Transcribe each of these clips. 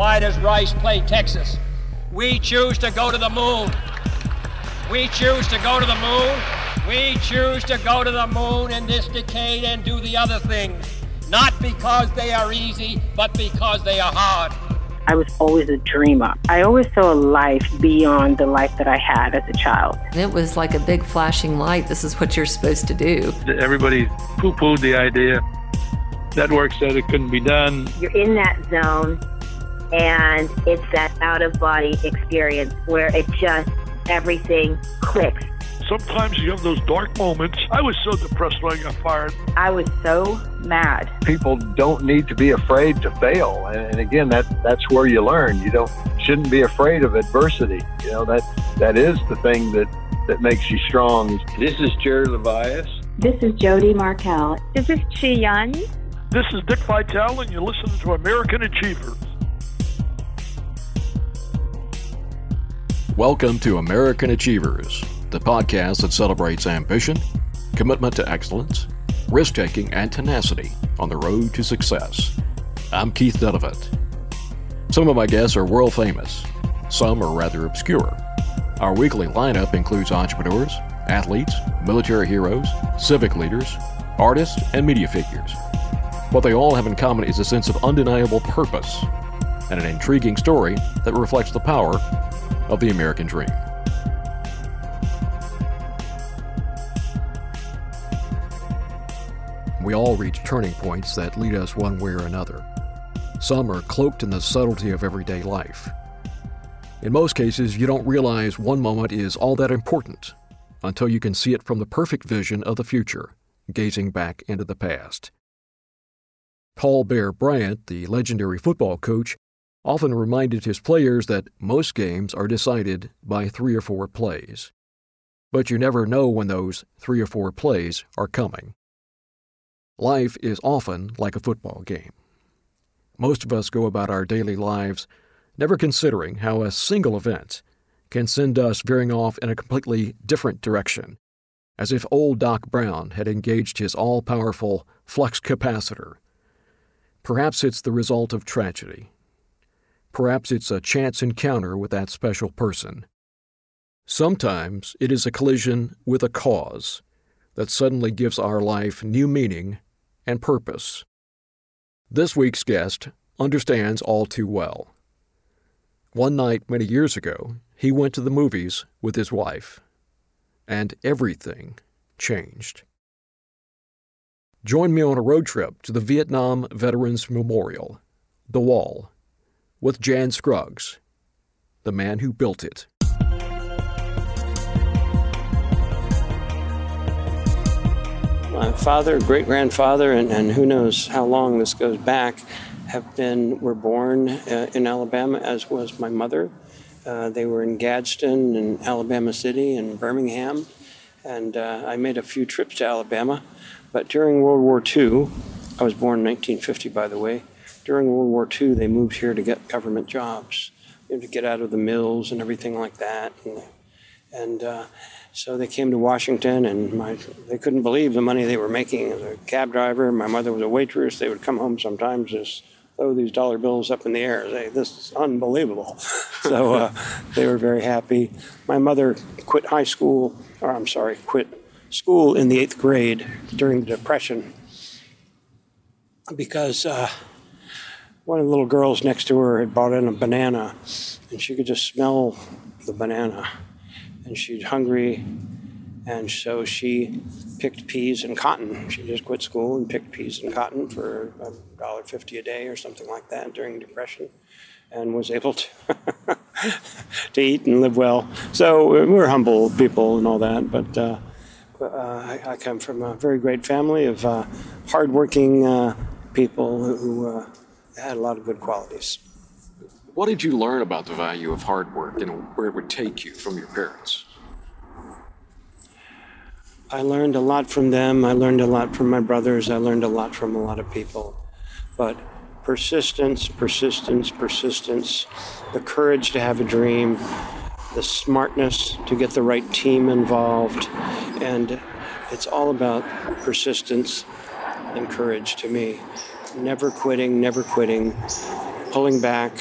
Why does Rice play Texas? We choose to go to the moon. We choose to go to the moon. We choose to go to the moon in this decade and do the other things. Not because they are easy, but because they are hard. I was always a dreamer. I always saw a life beyond the life that I had as a child. It was like a big flashing light. This is what you're supposed to do. Everybody poo pooed the idea. Network said it couldn't be done. You're in that zone, and it's that out of body experience where it just everything clicks. Sometimes you have those dark moments. I was so depressed when I got fired. I was so mad. People don't need to be afraid to fail, and again, that that's where you learn. You don't shouldn't be afraid of adversity. You know that that is the thing that that makes you strong. This is Jerry Levias. This is Jody Markel. This is Chi Yun. This is Dick Vitale, and you're listening to American Achievers. Welcome to American Achievers, the podcast that celebrates ambition, commitment to excellence, risk taking, and tenacity on the road to success. I'm Keith Dunavant. Some of my guests are world famous, some are rather obscure. Our weekly lineup includes entrepreneurs, athletes, military heroes, civic leaders, artists, and media figures. What they all have in common is a sense of undeniable purpose and an intriguing story that reflects the power of the American dream. We all reach turning points that lead us one way or another. Some are cloaked in the subtlety of everyday life. In most cases, you don't realize one moment is all that important until you can see it from the perfect vision of the future, gazing back into the past. Paul Bear Bryant, the legendary football coach, often reminded his players that most games are decided by three or four plays. But you never know when those three or four plays are coming. Life is often like a football game. Most of us go about our daily lives never considering how a single event can send us veering off in a completely different direction, as if old Doc Brown had engaged his all powerful flux capacitor. Perhaps it's the result of tragedy, Perhaps it's a chance encounter with that special person. Sometimes it is a collision with a cause that suddenly gives our life new meaning and purpose. This week's guest understands all too well. One night many years ago, he went to the movies with his wife, and everything changed. Join me on a road trip to the Vietnam Veterans Memorial, The Wall, with Jan Scruggs, the man who built it. My father, great grandfather, and, and who knows how long this goes back, have been were born uh, in Alabama, as was my mother. Uh, they were in Gadsden and Alabama City and Birmingham, and uh, I made a few trips to Alabama. But during World War II, I was born in 1950, by the way during World War II, they moved here to get government jobs, to get out of the mills and everything like that. And, and uh, so they came to Washington, and my, they couldn't believe the money they were making as a cab driver. My mother was a waitress. They would come home sometimes just throw these dollar bills up in the air. This is unbelievable. so uh, they were very happy. My mother quit high school, or I'm sorry, quit school in the eighth grade during the Depression because uh, one of the little girls next to her had brought in a banana, and she could just smell the banana. And she's hungry, and so she picked peas and cotton. She just quit school and picked peas and cotton for a dollar fifty a day or something like that during the Depression, and was able to to eat and live well. So we we're humble people and all that, but. Uh, uh, I, I, come from a very great family of uh, hardworking uh, people who uh, had a lot of good qualities. What did you learn about the value of hard work and where it would take you from your parents? I learned a lot from them. I learned a lot from my brothers. I learned a lot from a lot of people. But persistence, persistence, persistence, the courage to have a dream, the smartness to get the right team involved, and it's all about persistence and courage to me never quitting, never quitting, pulling back,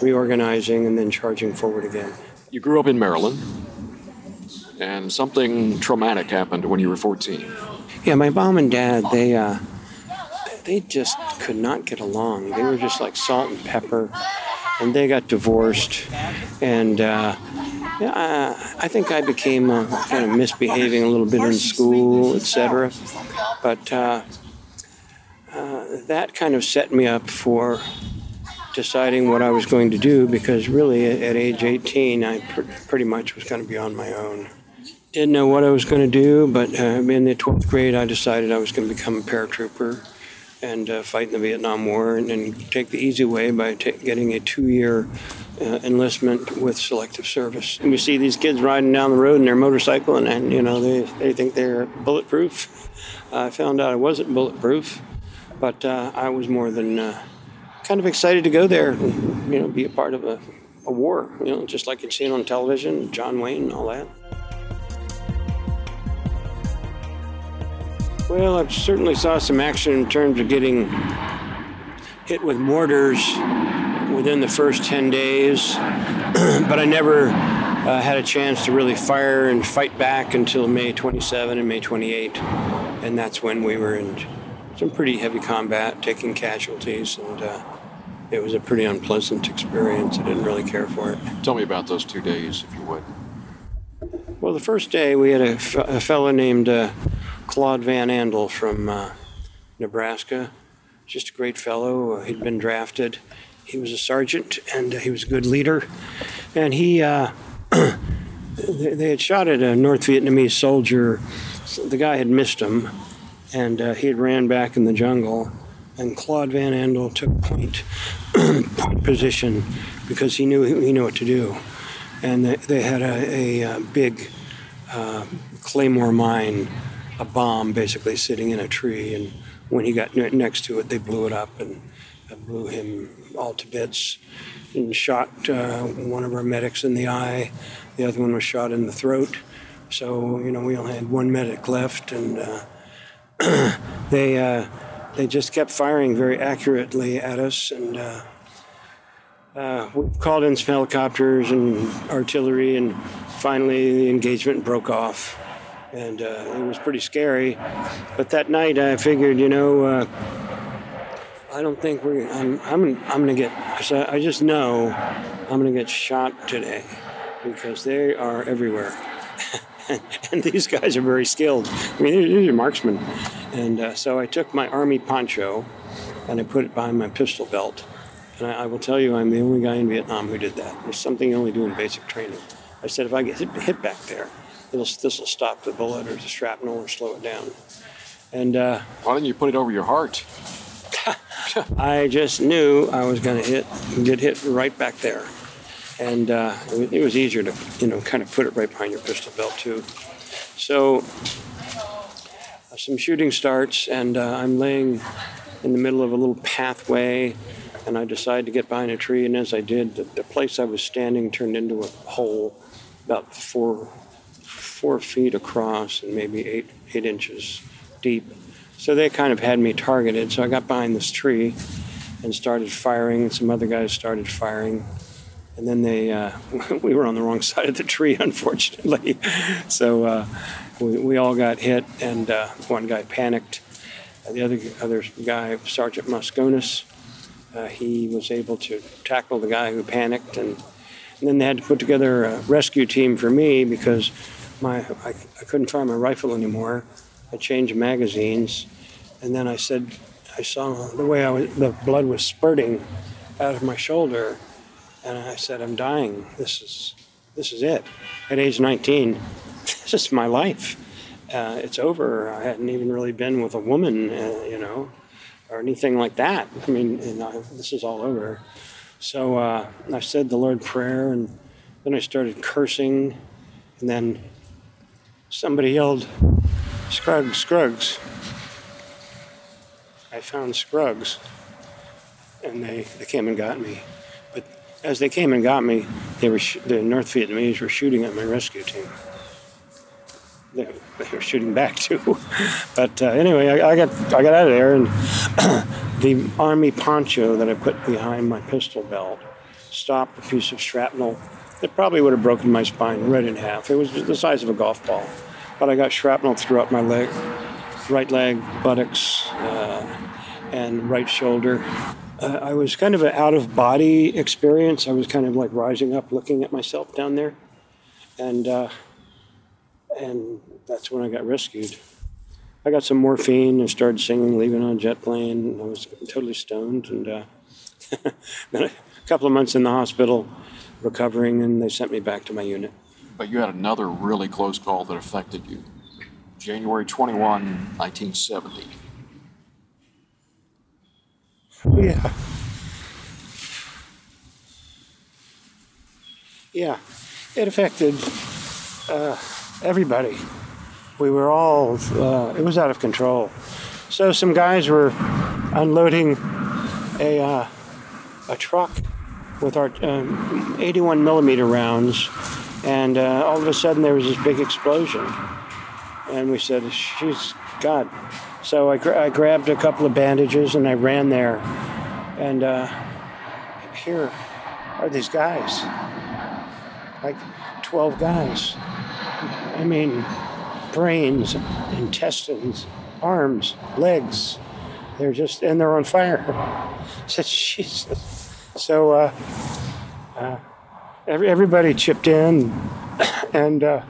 reorganizing, and then charging forward again. You grew up in Maryland, and something traumatic happened when you were 14. Yeah, my mom and dad, they uh, they just could not get along. They were just like salt and pepper, and they got divorced. And uh, yeah, I, I think I became uh, kind of misbehaving a little bit in school, etc. But uh, that kind of set me up for deciding what I was going to do because really at, age 18, I pr- pretty much was going to be on my own. Didn't know what I was going to do, but uh, in the 12th grade, I decided I was going to become a paratrooper and uh, fight in the Vietnam War and, and take the easy way by t- getting a two year uh, enlistment with selective service. And we see these kids riding down the road in their motorcycle and, and you know, they, they think they're bulletproof. I found out I wasn't bulletproof, but uh, I was more than uh, kind of excited to go there and, you know, be a part of a, a war, you know, just like you'd seen on television, John Wayne and all that. Well, I certainly saw some action in terms of getting hit with mortars within the first 10 days, but I never uh, had a chance to really fire and fight back until May 27 and May 28. And that's when we were in some pretty heavy combat, taking casualties, and uh, it was a pretty unpleasant experience. I didn't really care for it. Tell me about those two days, if you would. Well, the first day we had a, f- a fellow named uh, Claude Van Andel from uh, Nebraska. Just a great fellow. He'd been drafted. He was a sergeant and uh, he was a good leader. And he, uh, they had shot at a North Vietnamese soldier. The guy had missed him and uh, he had ran back in the jungle. And Claude Van Andel took point, point position because he knew he knew what to do. And they, they had a, a, a big uh, claymore mine a bomb basically sitting in a tree. And when he got next to it, they blew it up and blew him all to bits and shot uh, one of our medics in the eye. The other one was shot in the throat. So, you know, we only had one medic left, and uh, they, uh, they just kept firing very accurately at us. And uh, uh, we called in some helicopters and artillery, and finally the engagement broke off and uh, it was pretty scary. But that night, I figured, you know, uh, I don't think we're. I'm. I'm. I'm gonna get. I just know I'm gonna get shot today because they are everywhere. and these guys are very skilled. I mean, these are marksmen. And uh, so I took my army poncho and I put it behind my pistol belt. And I, I, will tell you, I'm the only guy in Vietnam who did that. It's something you only do in basic training. I said, if I get hit, hit back there, this will stop the bullet or the shrapnel or slow it down. And uh, why didn't you put it over your heart? I just knew I was going to hit, get hit right back there, and uh, it was easier to, you know, kind of put it right behind your pistol belt too. So uh, some shooting starts, and uh, I'm laying in the middle of a little pathway, and I decide to get behind a tree. And as I did, the, the place I was standing turned into a hole about four four feet across and maybe eight eight inches deep. So they kind of had me targeted. So I got behind this tree and started firing, and some other guys started firing. And then they, uh, we were on the wrong side of the tree, unfortunately. so uh, we, we, all got hit, and uh, one guy panicked. the other other guy, Sergeant Mosconis, uh, he was able to tackle the guy who panicked, and, and then they had to put together a rescue team for me because my I, I couldn't fire my rifle anymore. I changed magazines, and then I said I saw the way I was, the blood was spurting out of my shoulder, and I said I'm dying. This is this is it. At age 19, this is my life. Uh, it's over. I hadn't even really been with a woman, uh, you know, or anything like that. I mean, I, this is all over. So uh, I said the Lord prayer, and then I started cursing, and then somebody yelled, Scruggs, Scruggs. I found Scruggs, and they, they came and got me. As they came and got me, they were sh- the North Vietnamese were shooting at my rescue team. They, they were shooting back too. but uh, anyway, I, I, got I got out of there, and the army poncho that I put behind my pistol belt stopped a piece of shrapnel that probably would have broken my spine right in half. It was the size of a golf ball, but I got shrapnel throughout my leg, right leg, buttocks, uh, and right shoulder. Uh, I was kind of an out of body experience. I was kind of like rising up, looking at myself down there, and uh, and that's when I got rescued. I got some morphine and started singing, leaving on a jet plane. I was totally stoned, and uh, then a couple of months in the hospital, recovering, and they sent me back to my unit. But you had another really close call that affected you. January 21, 1970. Yeah. Yeah, it affected uh, everybody. We were all, uh, it was out of control. So some guys were unloading a, uh, a truck with our um, 81 millimeter rounds, and uh, all of a sudden there was this big explosion. And we said, she's God. So I, gra- I grabbed a couple of bandages and I ran there. And uh, here are these guys like 12 guys. I mean, brains, intestines, arms, legs. They're just, and they're on fire. Said, Jesus. So uh, uh, every, everybody chipped in, and uh,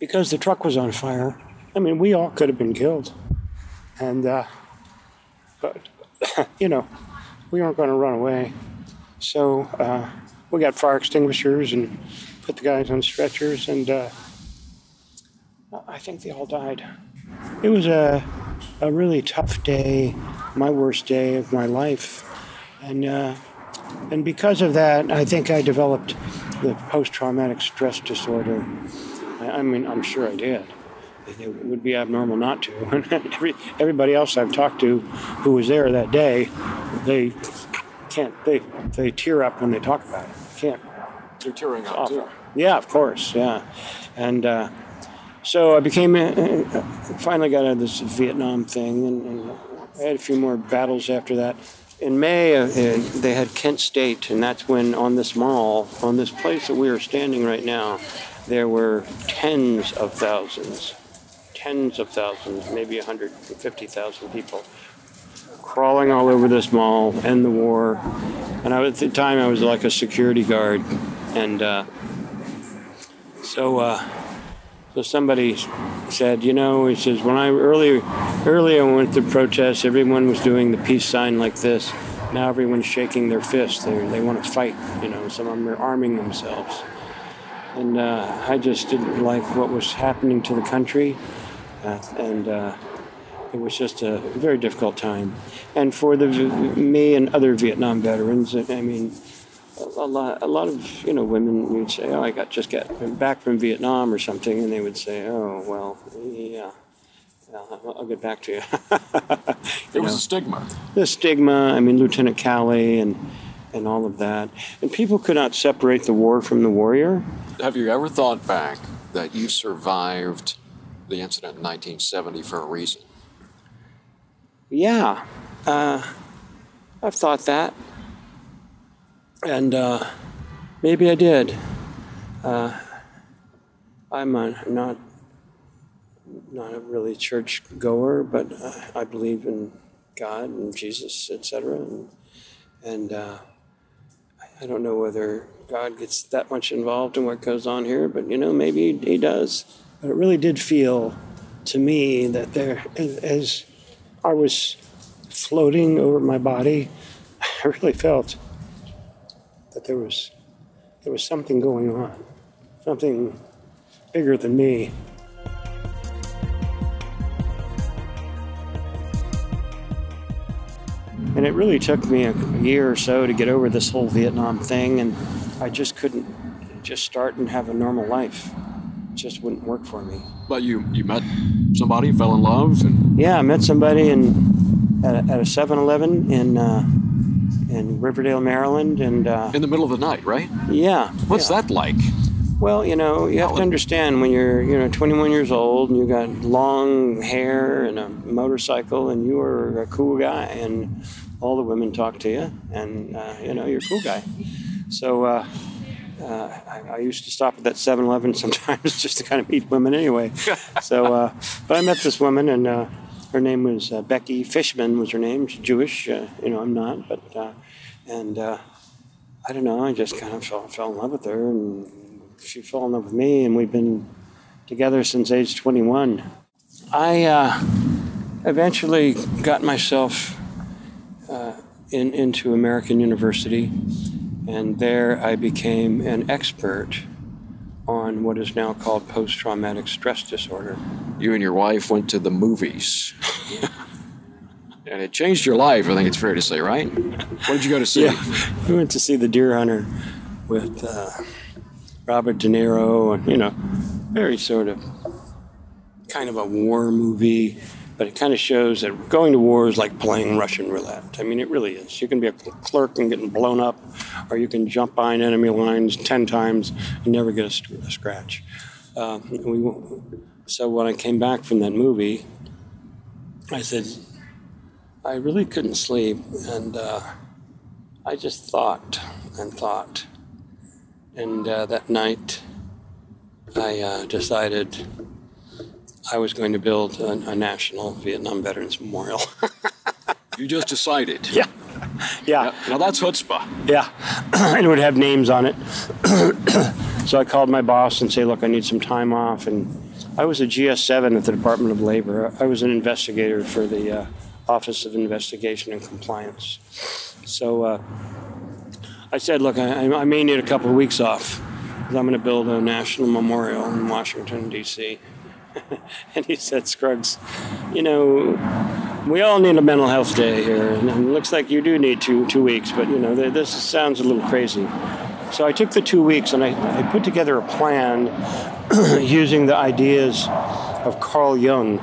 because the truck was on fire, I mean, we all could have been killed. And, uh, but, you know, we weren't going to run away. So uh, we got fire extinguishers and put the guys on stretchers, and uh, I think they all died. It was a, a really tough day, my worst day of my life. And, uh, and because of that, I think I developed the post traumatic stress disorder. I, mean, I'm sure I did. It would be abnormal not to. Every, everybody else I've talked to who was there that day, they can't, they, they tear up when they talk about it. Can't. They're tearing up too. Yeah, of course. Yeah. And uh, so I became, uh, finally got out of this Vietnam thing, and, and, I had a few more battles after that. In May, uh, they had Kent State, and that's when on this mall, on this place that we are standing right now, there were tens of thousands, tens of thousands, maybe 150,000 people crawling all over this mall, end the war. And I, at the time, I was like a security guard, and uh, so uh, so somebody said, you know, he says when I earlier, early I went to protest, everyone was doing the peace sign like this. Now everyone's shaking their fists. They they want to fight. You know, some of them are arming themselves. And uh, I just didn't like what was happening to the country, uh, and uh, it was just a very difficult time. And for the me and other Vietnam veterans, I mean, a lot, a lot of you know women would say, "Oh, I got just got back from Vietnam or something," and they would say, "Oh, well, yeah." I'll, I'll get back to you. there was know, a stigma. The stigma. I mean, Lieutenant Calley and and all of that, and people could not separate the war from the warrior. Have you ever thought back that you survived the incident in 1970 for a reason? Yeah, uh, I've thought that and uh, maybe I did. Uh, I'm a, not not a really church goer, but uh, I believe in God and Jesus, etc. And, and uh, I don't know whether God gets that much involved in what goes on here, but you know, maybe He does. But it really did feel to me that there, as I was floating over my body, I really felt that there was there was something going on, something bigger than me. And it really took me a year or so to get over this whole Vietnam thing, and I just couldn't just start and have a normal life. It just wouldn't work for me. But you you met somebody, fell in love, and yeah, I met somebody in at a, at a 7-Eleven in. Uh, in Riverdale, Maryland, and uh, in the middle of the night, right? Yeah. What's yeah. that like? Well, you know, you have to understand when you're, you know, 21 years old and you got long hair and a motorcycle and you were a cool guy, and all the women talk to you, and uh, you know you're a cool guy. So uh, uh, I, I, used to stop at that 7-Eleven sometimes just to kind of meet women anyway. so, uh, but I met this woman, and uh, her name was uh, Becky Fishman. Was her name? She's Jewish. you know, I'm not, but and I don't know. I just kind of fell, fell in love with her, and she fell in love with me, and we've been together since age 21. I uh, eventually got myself uh, in, into American University, and there I became an expert on what is now called post traumatic stress disorder. You and your wife went to the movies. and it changed your life, I think it's fair to say, right? What did you go to see? Yeah, we went to see The Deer Hunter with uh, Robert De Niro, and you know, very sort of kind of a war movie, but it kind of shows that going to war is like playing Russian roulette. I mean, it really is. You can be a clerk and getting blown up, or you can jump behind enemy lines 10 times and never get a, a scratch. Um, we, so when I came back from that movie, I said, I really couldn't sleep, and uh, I just thought and thought. And uh, that night, I uh, decided I was going to build a, a national Vietnam Veterans Memorial. you just decided? Yeah. Yeah. Now that's chutzpah. Yeah. and it would have names on it. so I called my boss and say, look, I need some time off. And I was a GS7 at the Department of Labor. I was an investigator for the uh, Office of Investigation and Compliance. So uh, I said, look, I, I, may need a couple of weeks off because I'm going to build a national memorial in Washington, D.C. and he said, Scruggs, you know, we all need a mental health day here, and it looks like you do need two, two weeks, but, you know, this sounds a little crazy. So I took the two weeks and I, I put together a plan using the ideas of Carl Jung.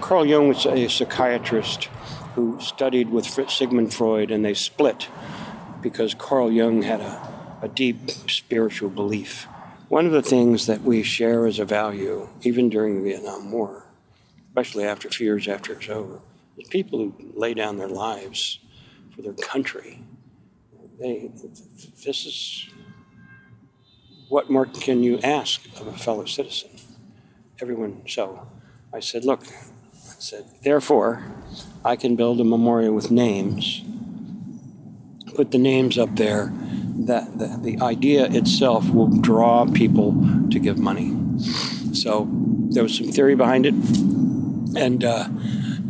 Carl Jung was a psychiatrist who studied with Sigmund Freud, and they split because Carl Jung had a, a deep spiritual belief. One of the things that we share as a value, even during the Vietnam War, especially after a few years after it's over, is people who lay down their lives for their country. They, this is what more can you ask of a fellow citizen? Everyone. So I said, look, I said, therefore, I can build a memorial with names put the names up there, that the, the idea itself will draw people to give money. So there was some theory behind it, and uh,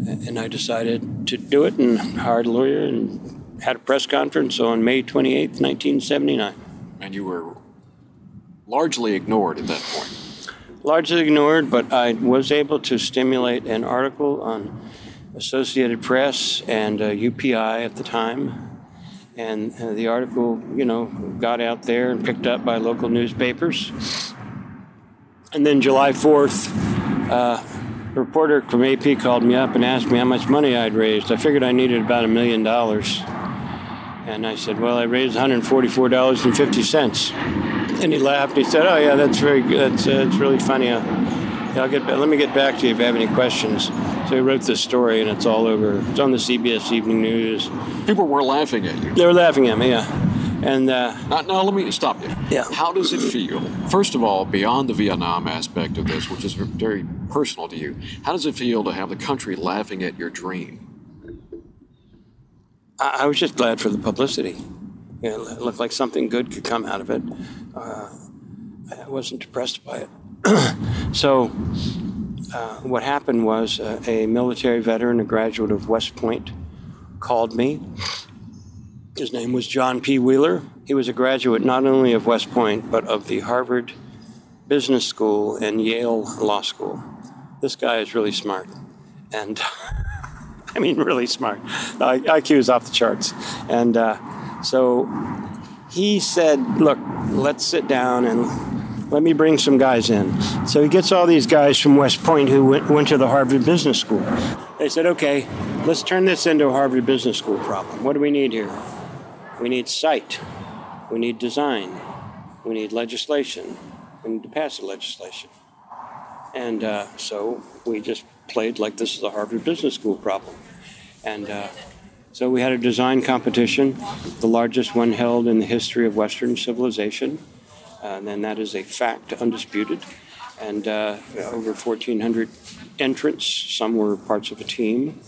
and I decided to do it and hired a lawyer and had a press conference on May 28th, 1979. And you were largely ignored at that point. Largely ignored, but I was able to stimulate an article on Associated Press and uh, UPI at the time and uh, the article, you know, got out there and picked up by local newspapers. And then July 4th, uh, a reporter from AP called me up and asked me how much money I'd raised. I figured I needed about a million dollars. And I said, Well, I raised $144.50. And he laughed. He said, Oh, yeah, that's very good. That's, uh, that's really funny. Uh, yeah, I'll get, let me get back to you if you have any questions. So he wrote this story, and it's all over. It's on the CBS Evening News. People were laughing at you. They were laughing at me, yeah. And uh, now, now, let me stop you. Yeah. How does it feel? First of all, beyond the Vietnam aspect of this, which is very personal to you, how does it feel to have the country laughing at your dream? I, I was just glad for the publicity. You know, it looked like something good could come out of it. Uh, I wasn't depressed by it. so uh, what happened was uh, a military veteran, a graduate of West Point, called me. His name was John P. Wheeler. He was a graduate not only of West Point, but of the Harvard Business School and Yale Law School. This guy is really smart. And I mean, really smart. IQ is off the charts. And uh, so he said, Look, let's sit down and let me bring some guys in. So he gets all these guys from West Point who went, went to the Harvard Business School. They said, okay, let's turn this into a Harvard Business School problem. What do we need here? We need site, we need design, we need legislation, we need to pass the legislation. And uh, so we just played like this is a Harvard Business School problem. And uh, so we had a design competition, the largest one held in the history of Western civilization. Uh, then that is a fact, undisputed. And uh, over 1,400 entrants, some were parts of a team.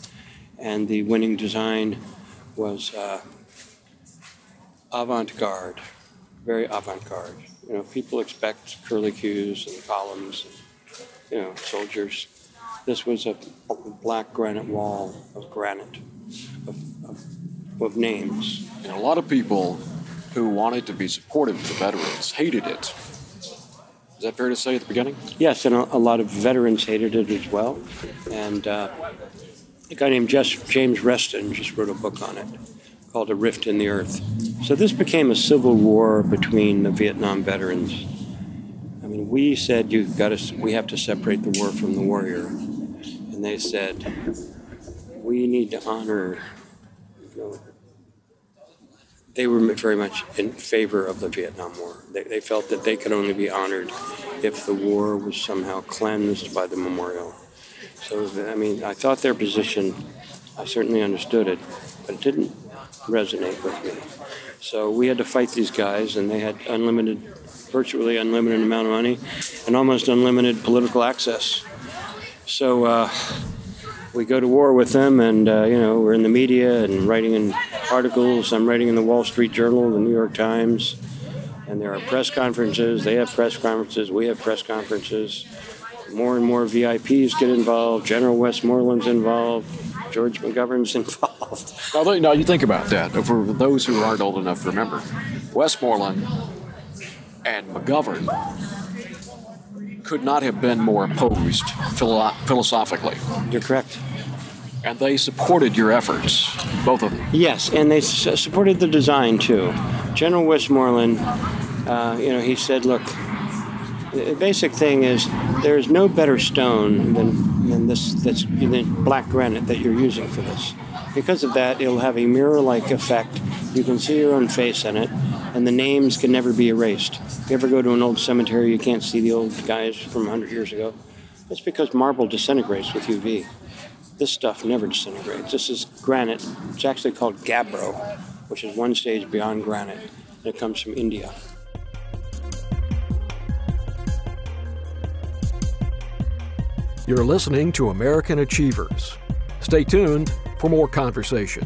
And the winning design was uh, avant garde, very avant garde. You know, people expect curlicues and columns, and, you know, soldiers. This was a black granite wall of granite, of, of, of names. And a lot of people who wanted to be supportive of the veterans hated it. Is that fair to say at the beginning? Yes, and a, a lot of veterans hated it as well. And uh, a guy named James Reston just wrote a book on it called A Rift in the Earth. So this became a civil war between the Vietnam veterans. I mean, we said you've got to, we have to separate the war from the warrior, and they said we need to honor. You know, they were very much in favor of the Vietnam War. They, they felt that they could only be honored if the war was somehow cleansed by the memorial. So, I mean, I thought their position, I certainly understood it, but it didn't resonate with me. So we had to fight these guys, and they had unlimited, virtually unlimited amount of money, and almost unlimited political access. So uh, we go to war with them, and uh, you know we're in the media and writing in articles. I'm writing in the Wall Street Journal, the New York Times, and there are press conferences. They have press conferences. We have press conferences. More and more VIPs get involved. General Westmoreland's involved. George McGovern's involved. Now, now you think about that. For those who aren't old enough to remember, Westmoreland and McGovern could not have been more opposed philo- philosophically. You're correct. And they supported your efforts, both of them. Yes, and they s- supported the design too. General Westmoreland, uh, you know, he said, look, the basic thing is there's no better stone than, than this that's than black granite that you're using for this. Because of that, it'll have a mirror-like effect. You can see your own face in it, and the names can never be erased. If you ever go to an old cemetery, you can't see the old guys from 100 years ago. That's because marble disintegrates with UV. This stuff never disintegrates. This is granite. It's actually called gabbro, which is one stage beyond granite. It comes from India. You're listening to American Achievers. Stay tuned for more conversation.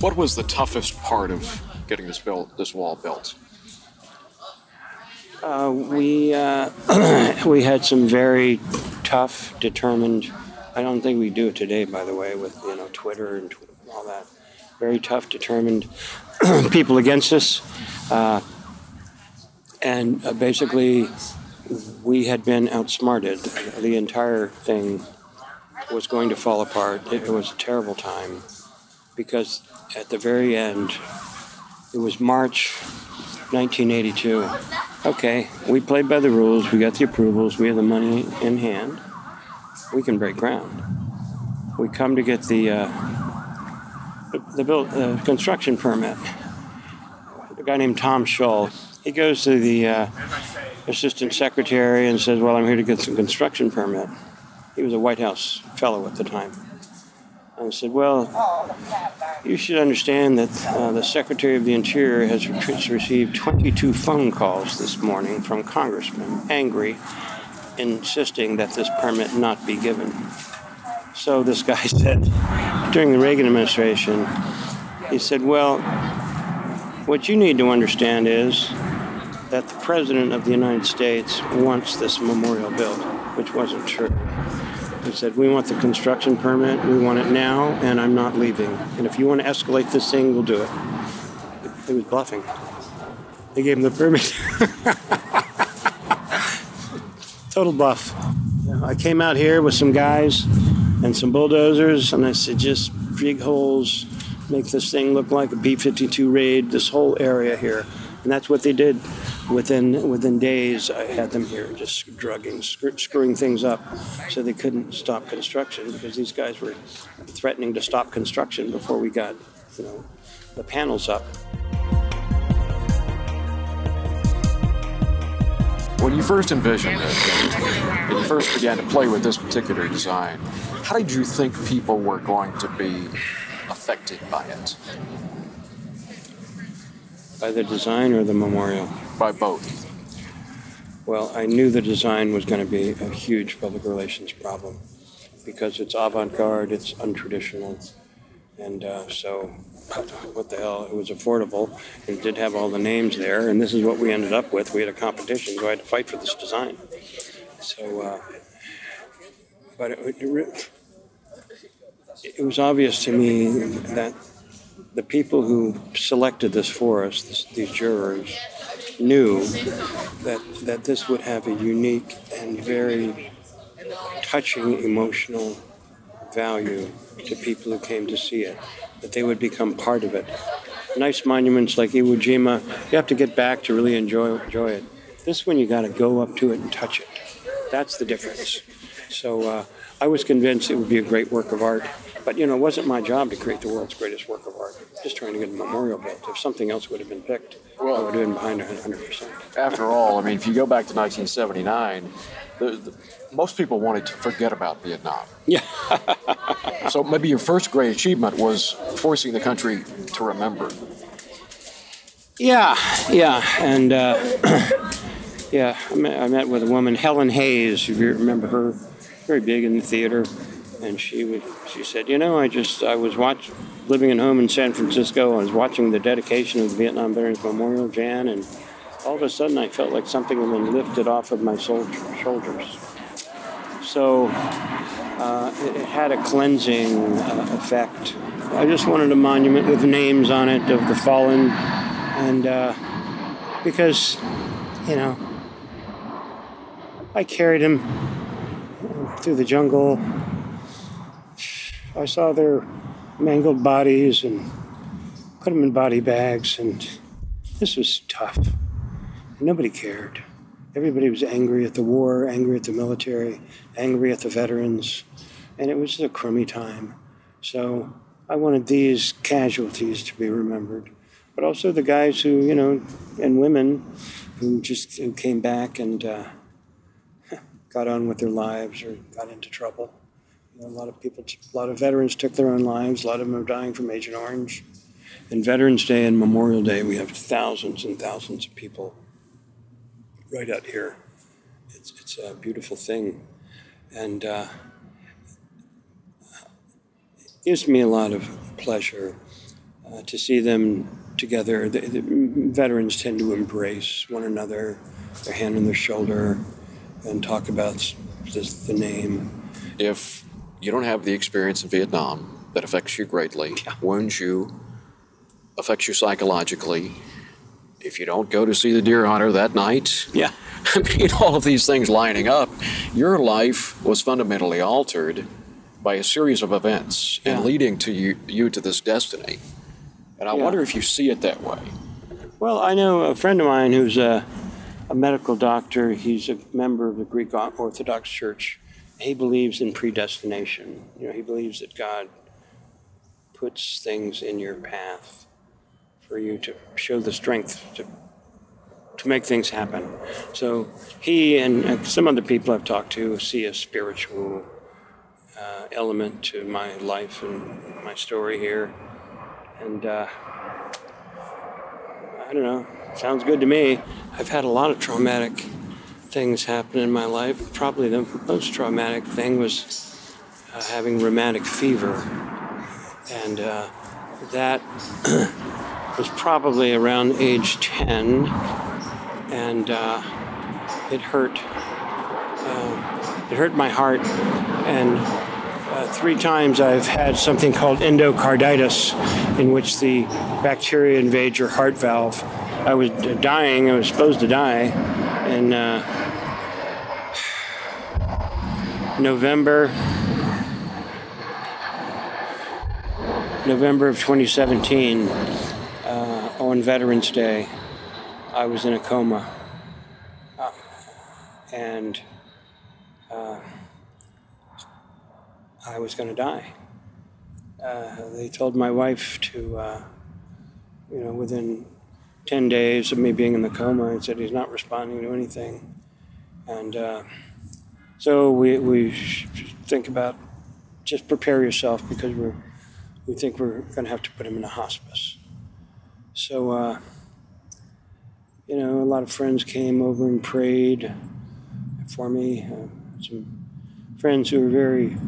What was the toughest part of getting this built, this wall built? Uh, we uh, we had some very tough, determined. I don't think we do it today, by the way, with you know Twitter and all that. Very tough, determined people against us, uh, and uh, basically we had been outsmarted. The entire thing was going to fall apart. It, it was a terrible time because at the very end, it was March 1982. Okay, we played by the rules, we got the approvals, we have the money in hand. We can break ground. We come to get the uh, the, build, uh, construction permit. A guy named Tom Shull. He goes to the uh, assistant secretary and says, "Well, I'm here to get some construction permit." He was a White House fellow at the time. I said, Well, you should understand that uh, the Secretary of the Interior has received 22 phone calls this morning from congressmen angry, insisting that this permit not be given. So this guy said, during the Reagan administration, he said, Well, what you need to understand is that the President of the United States wants this memorial built, which wasn't true. He said, We want the construction permit, we want it now, and I'm not leaving. And if you want to escalate this thing, we'll do it. He was bluffing. They gave him the permit. Total bluff. I came out here with some guys and some bulldozers, and I said, Just dig holes, make this thing look like a B 52 raid, this whole area here. And that's what they did. Within within days, I had them here just drugging, screw, screwing things up, so they couldn't stop construction because these guys were threatening to stop construction before we got, you know, the panels up. When you first envisioned it, when you first began to play with this particular design, how did you think people were going to be affected by it? By the design or the memorial? By both. Well, I knew the design was going to be a huge public relations problem because it's avant garde, it's untraditional. And uh, so, what the hell? It was affordable. It did have all the names there, and this is what we ended up with. We had a competition, so I had to fight for this design. So, uh, but it, it, it was obvious to me that the people who selected this for us, this, these jurors, knew that that this would have a unique and very touching emotional value to people who came to see it, that they would become part of it. Nice monuments like Iwo Jima, you have to get back to really enjoy enjoy it. This one you got to go up to it and touch it. That's the difference. So uh, I was convinced it would be a great work of art. But you know, it wasn't my job to create the world's greatest work of art. Just trying to get a memorial built. If something else would have been picked, well, I would have been behind 100%. After all, I mean, if you go back to 1979, the, the, most people wanted to forget about Vietnam. Yeah. so maybe your first great achievement was forcing the country to remember. Yeah, yeah, and uh, yeah, I met, I met with a woman, Helen Hayes. If you remember her, very big in the theater and she would, she said, you know, I just I was watch living at home in San Francisco. I was watching the dedication of the Vietnam Veterans Memorial, Jan, and all of a sudden I felt like something had been lifted off of my shoulders. So uh, it, it, had a cleansing uh, effect. I just wanted a monument with names on it of the fallen, and uh, because, you know, I carried him through the jungle I saw their mangled bodies and put them in body bags, and this was tough. Nobody cared. Everybody was angry at the war, angry at the military, angry at the veterans, and it was a crummy time. So I wanted these casualties to be remembered, but also the guys who, you know, and women who just who came back and uh, got on with their lives or got into trouble. A lot of people, a lot of veterans took their own lives. A lot of them are dying from Agent Orange. And Veterans Day and Memorial Day, we have thousands and thousands of people right out here. It's, it's a beautiful thing. And uh, it gives me a lot of pleasure uh, to see them together. The, the, veterans tend to embrace one another, their hand on their shoulder, and talk about this, the name. If you don't have the experience in Vietnam that affects you greatly, yeah. wounds you, affects you psychologically. If you don't go to see the deer hunter that night, yeah, I mean, all of these things lining up, your life was fundamentally altered by a series of events yeah. and leading to you, you to this destiny. And I yeah. wonder if you see it that way. Well, I know a friend of mine who's a, a medical doctor. He's a member of the Greek Orthodox Church he believes in predestination. You know, he believes that God puts things in your path for you to show the strength to to make things happen. So he and some other people I've talked to see a spiritual uh, element to my life and my story here, and uh, I don't know. Sounds good to me. I've had a lot of traumatic things happen in my life. Probably the most traumatic thing was uh, having rheumatic fever. And uh, that was probably around age 10. And uh, it hurt. Uh, it hurt my heart. And uh, three times I've had something called endocarditis, in which the bacteria invade your heart valve. I was dying, I was supposed to die, and uh, November November of 2017 uh, on Veterans Day, I was in a coma, uh, and uh, I was going to die. Uh, they told my wife to, uh, you know, within 10 days of me being in the coma, and said he's not responding to anything. And uh, so we, we think about just prepare yourself because we're, we think we're going to have to put him in a hospice. So, uh, you know, a lot of friends came over and prayed for me. Uh, some friends who are very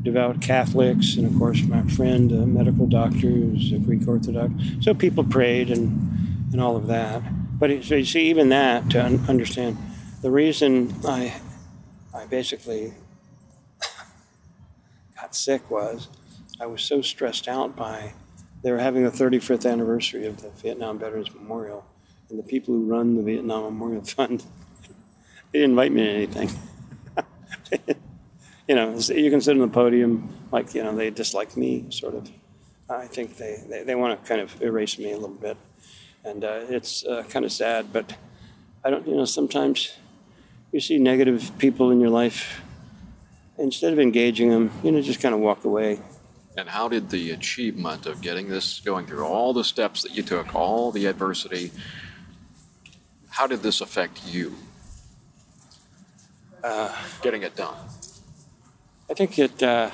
devout Catholics, and of course, my friend, a medical doctor who's a Greek Orthodox. So people prayed and, and all of that. But so you see, even that to un- understand the reason I, I basically got sick was I was so stressed out by they were having the 35th anniversary of the Vietnam Veterans Memorial, and the people who run the Vietnam Memorial Fund, they didn't invite me to anything. you know, you can sit on the podium like, you know, they dislike me, sort of. I think they, they, they want to kind of erase me a little bit. And uh, it's uh, kind of sad, but I don't, you know, sometimes you see negative people in your life. Instead of engaging them, you know, just kind of walk away. And how did the achievement of getting this, going through all the steps that you took, all the adversity, how did this affect you? Uh, getting it done. I think it. Uh,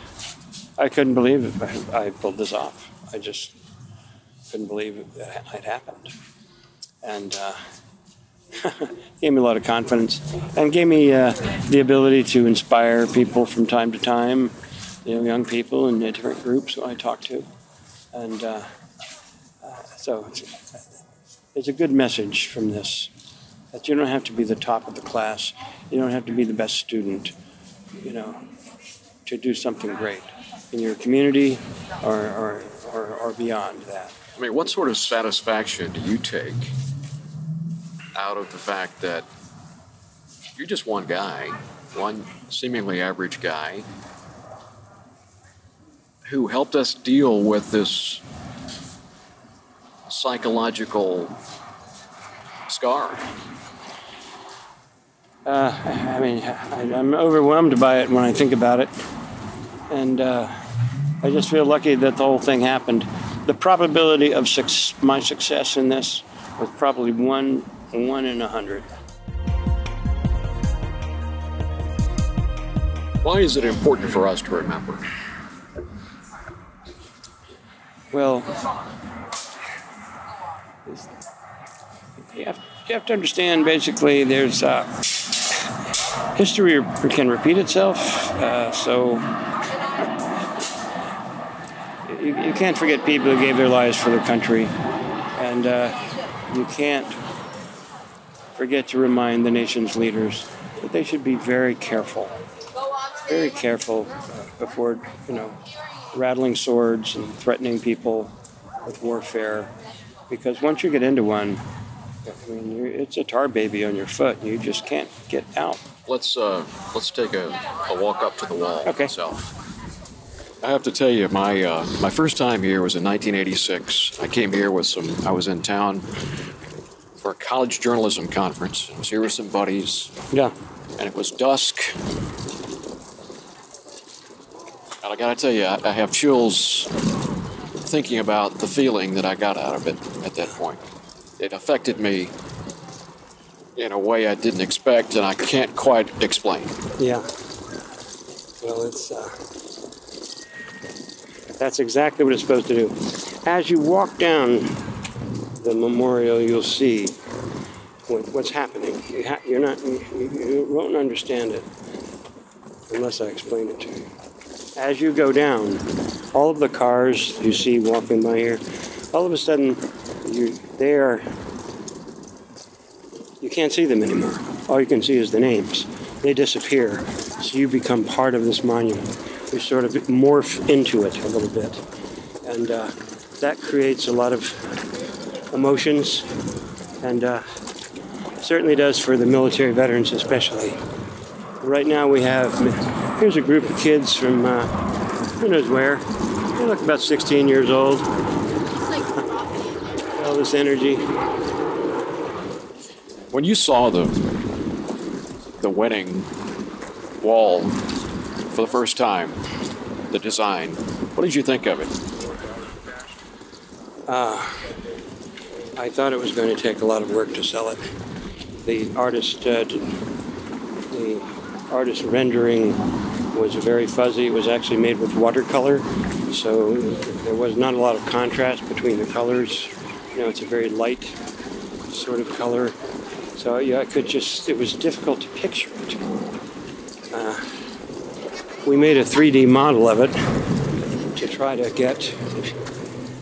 I couldn't believe it. I, I, pulled this off. I just couldn't believe it, it happened, and uh, gave me a lot of confidence, and gave me uh, the ability to inspire people from time to time. You know, young people in different groups I talk to, and uh, uh, so it's, it's a good message from this that you don't have to be the top of the class. You don't have to be the best student. You know, to do something great in your community or, or, or, or beyond that. I mean, what sort of satisfaction do you take out of the fact that you're just one guy, one seemingly average guy, who helped us deal with this psychological scar? Uh, I mean, I, am overwhelmed by it when I think about it and uh, I just feel lucky that the whole thing happened. The probability of su- my success in this was probably one one in a hundred. Why is it important for us to remember? Well, you have, you have to understand basically there's uh, history can repeat itself, uh, so you, you can't forget people who gave their lives for their country, and uh, you can't forget to remind the nation's leaders that they should be very careful, very careful before you know rattling swords and threatening people with warfare, because once you get into one, I mean, it's a tar baby on your foot. You just can't get out. Let's uh, let's take a, a walk up to the wall okay. itself. I have to tell you, my uh, my first time here was in 1986. I came here with some. I was in town for a college journalism conference. I was here with some buddies. Yeah. And it was dusk. And I gotta tell you, I, I have chills thinking about the feeling that I got out of it at that point. It affected me in a way I didn't expect, and I can't quite explain. Yeah. Well, it's. Uh that's exactly what it's supposed to do. As you walk down the memorial, you'll see what, what's happening. You ha- you're not, you, you won't understand it unless I explain it to you. As you go down, all of the cars you see walking by here, all of a sudden, you they are. You can't see them anymore. All you can see is the names. They disappear, so you become part of this monument we sort of morph into it a little bit. And uh, that creates a lot of emotions and uh, certainly does for the military veterans, especially. Right now, we have here's a group of kids from uh, who knows where. They look about 16 years old. All this energy. When you saw the the wedding wall for the first time, the design. What did you think of it? Uh, I thought it was going to take a lot of work to sell it. The artist uh, artist rendering was very fuzzy. It was actually made with watercolor, so there was not a lot of contrast between the colors. You know, it's a very light sort of color. So yeah, I could just, it was difficult to picture it. Uh, we made a 3D model of it to try to get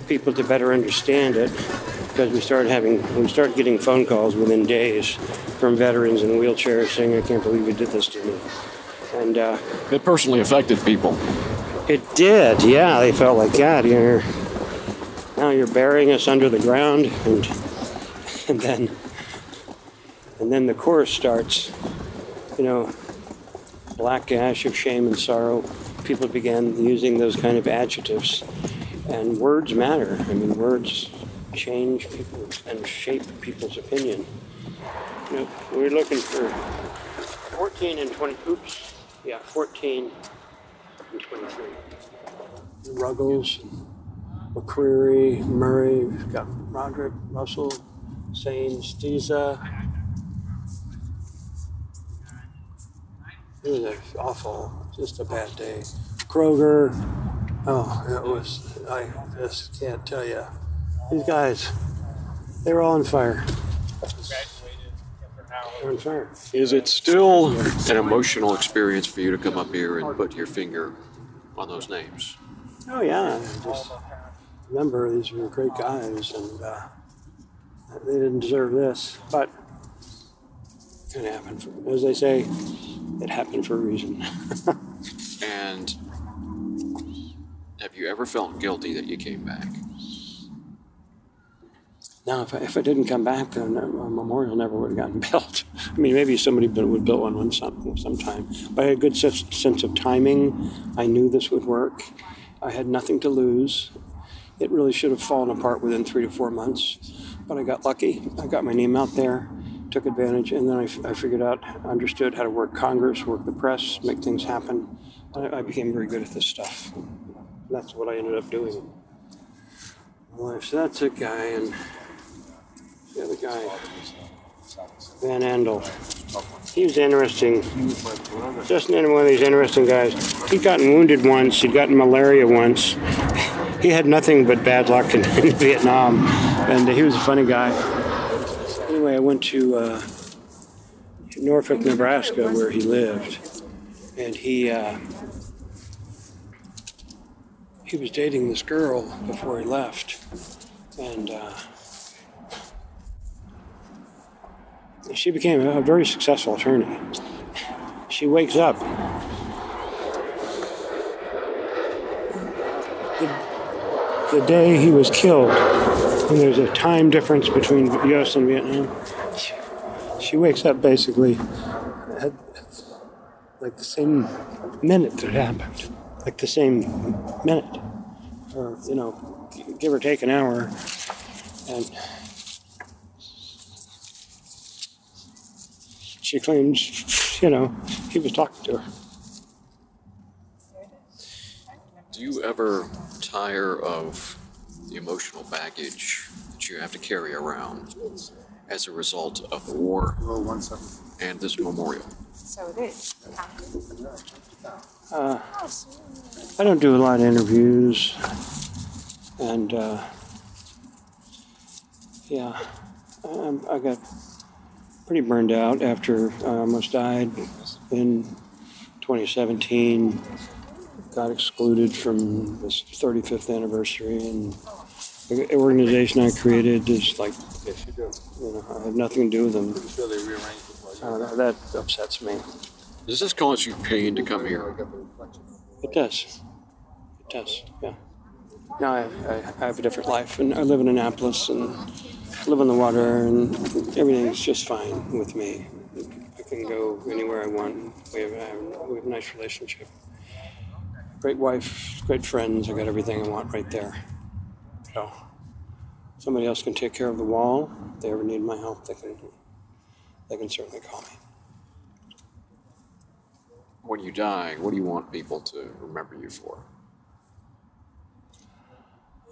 people to better understand it because we started having, we started getting phone calls within days from veterans in wheelchairs saying, I can't believe you did this to me. And uh, it personally affected people. It did, yeah. They felt like, God, you're now you're burying us under the ground, and and then and then the chorus starts. You know, black ash of shame and sorrow. People began using those kind of adjectives, and words matter. I mean, words change people and shape people's opinion. You know, we're looking for 14 and 20. Oops. Yeah, 14 and 23. Ruggles, McCreary, Murray, we've got Roderick, Russell, Sane, Stiza. It was awful, just a bad day. Kroger, oh, it was, I just can't tell you. These guys, they were all on fire. They're on fire. Is it still an emotional experience for you to come up here and put your finger on those names? Oh yeah, just remember these were great guys, and uh, they didn't deserve this, but it happened. For, as they say, it happened for a reason. and have you ever felt guilty that you came back? Now, if I, if I didn't come back, then a memorial never would have gotten built. I mean, maybe somebody would build one one some, sometime. But I had a good sense of timing. I knew this would work. I had nothing to lose. It really should have fallen apart within three to four months, but I got lucky. I got my name out there, took advantage, and then I, I figured out, understood how to work Congress, work the press, make things happen. I, I became very good at this stuff. That's what I ended up doing. Well, so that's a guy, and the other guy, Van Andel. He was interesting. Just one of these interesting guys. He'd gotten wounded once. He'd gotten malaria once. He had nothing but bad luck in, in Vietnam, and he was a funny guy. Anyway, I went to uh, Norfolk, Nebraska, where he lived, and he uh, he was dating this girl before he left, and. Uh, she became a very successful attorney. She wakes up. The, the day he was killed, and there's a time difference between U.S. and Vietnam. She, she wakes up basically at like the same minute that it happened, like the same minute, or you know, give or take an hour, and she claims, you know, he was talking to her. Do you ever tire of the emotional baggage that you have to carry around as a result of the war and this memorial? So it is. Uh, I don't do a lot of interviews, and uh, yeah, I, I got pretty burned out after I almost died in 2017. Got excluded from this 35th anniversary, and the organization I created is like, you know, I have nothing to do with them. Uh, that upsets me. Does this cause you pain to come here? It does. It does, yeah. Now I, I, I have a different life, and I live in Annapolis, and live on the water, and everything's just fine with me. I can go anywhere I want. We have, we have a nice relationship. Great wife, great friends. I got everything I want right there. So somebody else can take care of the wall. If they ever need my help, they can. They can certainly call me. When you die, what do you want people to remember you for?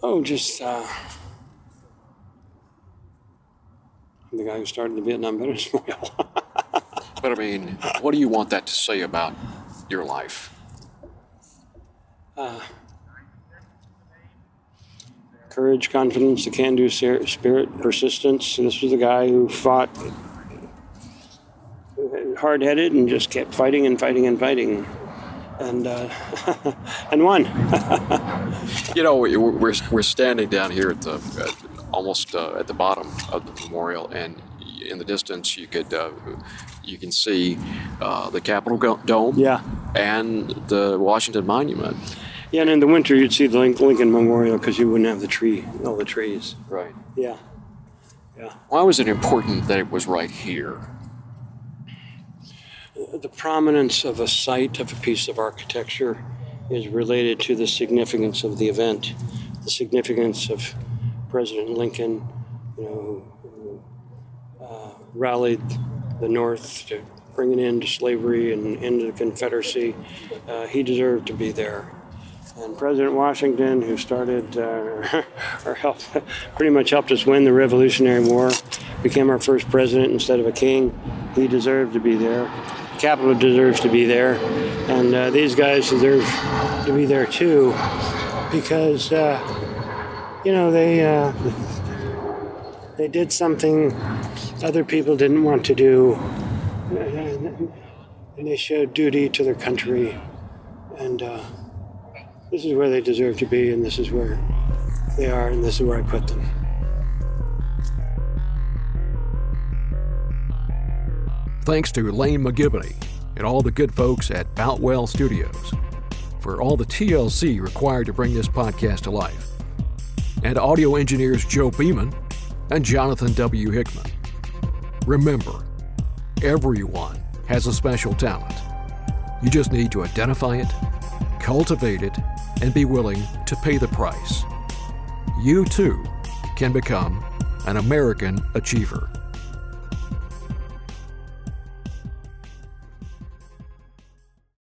Oh, just. Uh, I'm the guy who started the Vietnam Veterans Memorial. But I mean, what do you want that to say about your life? Uh, courage, confidence, the can do spirit, persistence. This was a guy who fought hard headed and just kept fighting and fighting and fighting. And uh, and won. you know, we're, we're standing down here at the at, almost uh, at the bottom of the memorial, and in the distance you could uh, you can see uh, the Capitol Dome, yeah, and the Washington Monument. Yeah, and in the winter you'd see the Lincoln Memorial because you wouldn't have the tree, all the trees. Right. Yeah. Yeah. Why was it important that it was right here? The prominence of a site of a piece of architecture is related to the significance of the event, the significance of President Lincoln, you know, who, uh, rallied the North to bring an end to slavery and into the Confederacy. Uh, he deserved to be there. And President Washington, who started uh, or helped, pretty much helped us win the Revolutionary War, became our first president instead of a king. He deserved to be there. The Capitol deserves to be there, and uh, these guys deserve to be there too, because uh, you know they uh, they did something other people didn't want to do, and they showed duty to their country, and uh, this is where they deserve to be, and this is where they are, and this is where I put them. Thanks to Lane McGivney and all the good folks at Boutwell Studios for all the TLC required to bring this podcast to life, and audio engineers Joe Beeman and Jonathan W. Hickman. Remember, everyone has a special talent. You just need to identify it, cultivate it, and be willing to pay the price. You too can become an American achiever.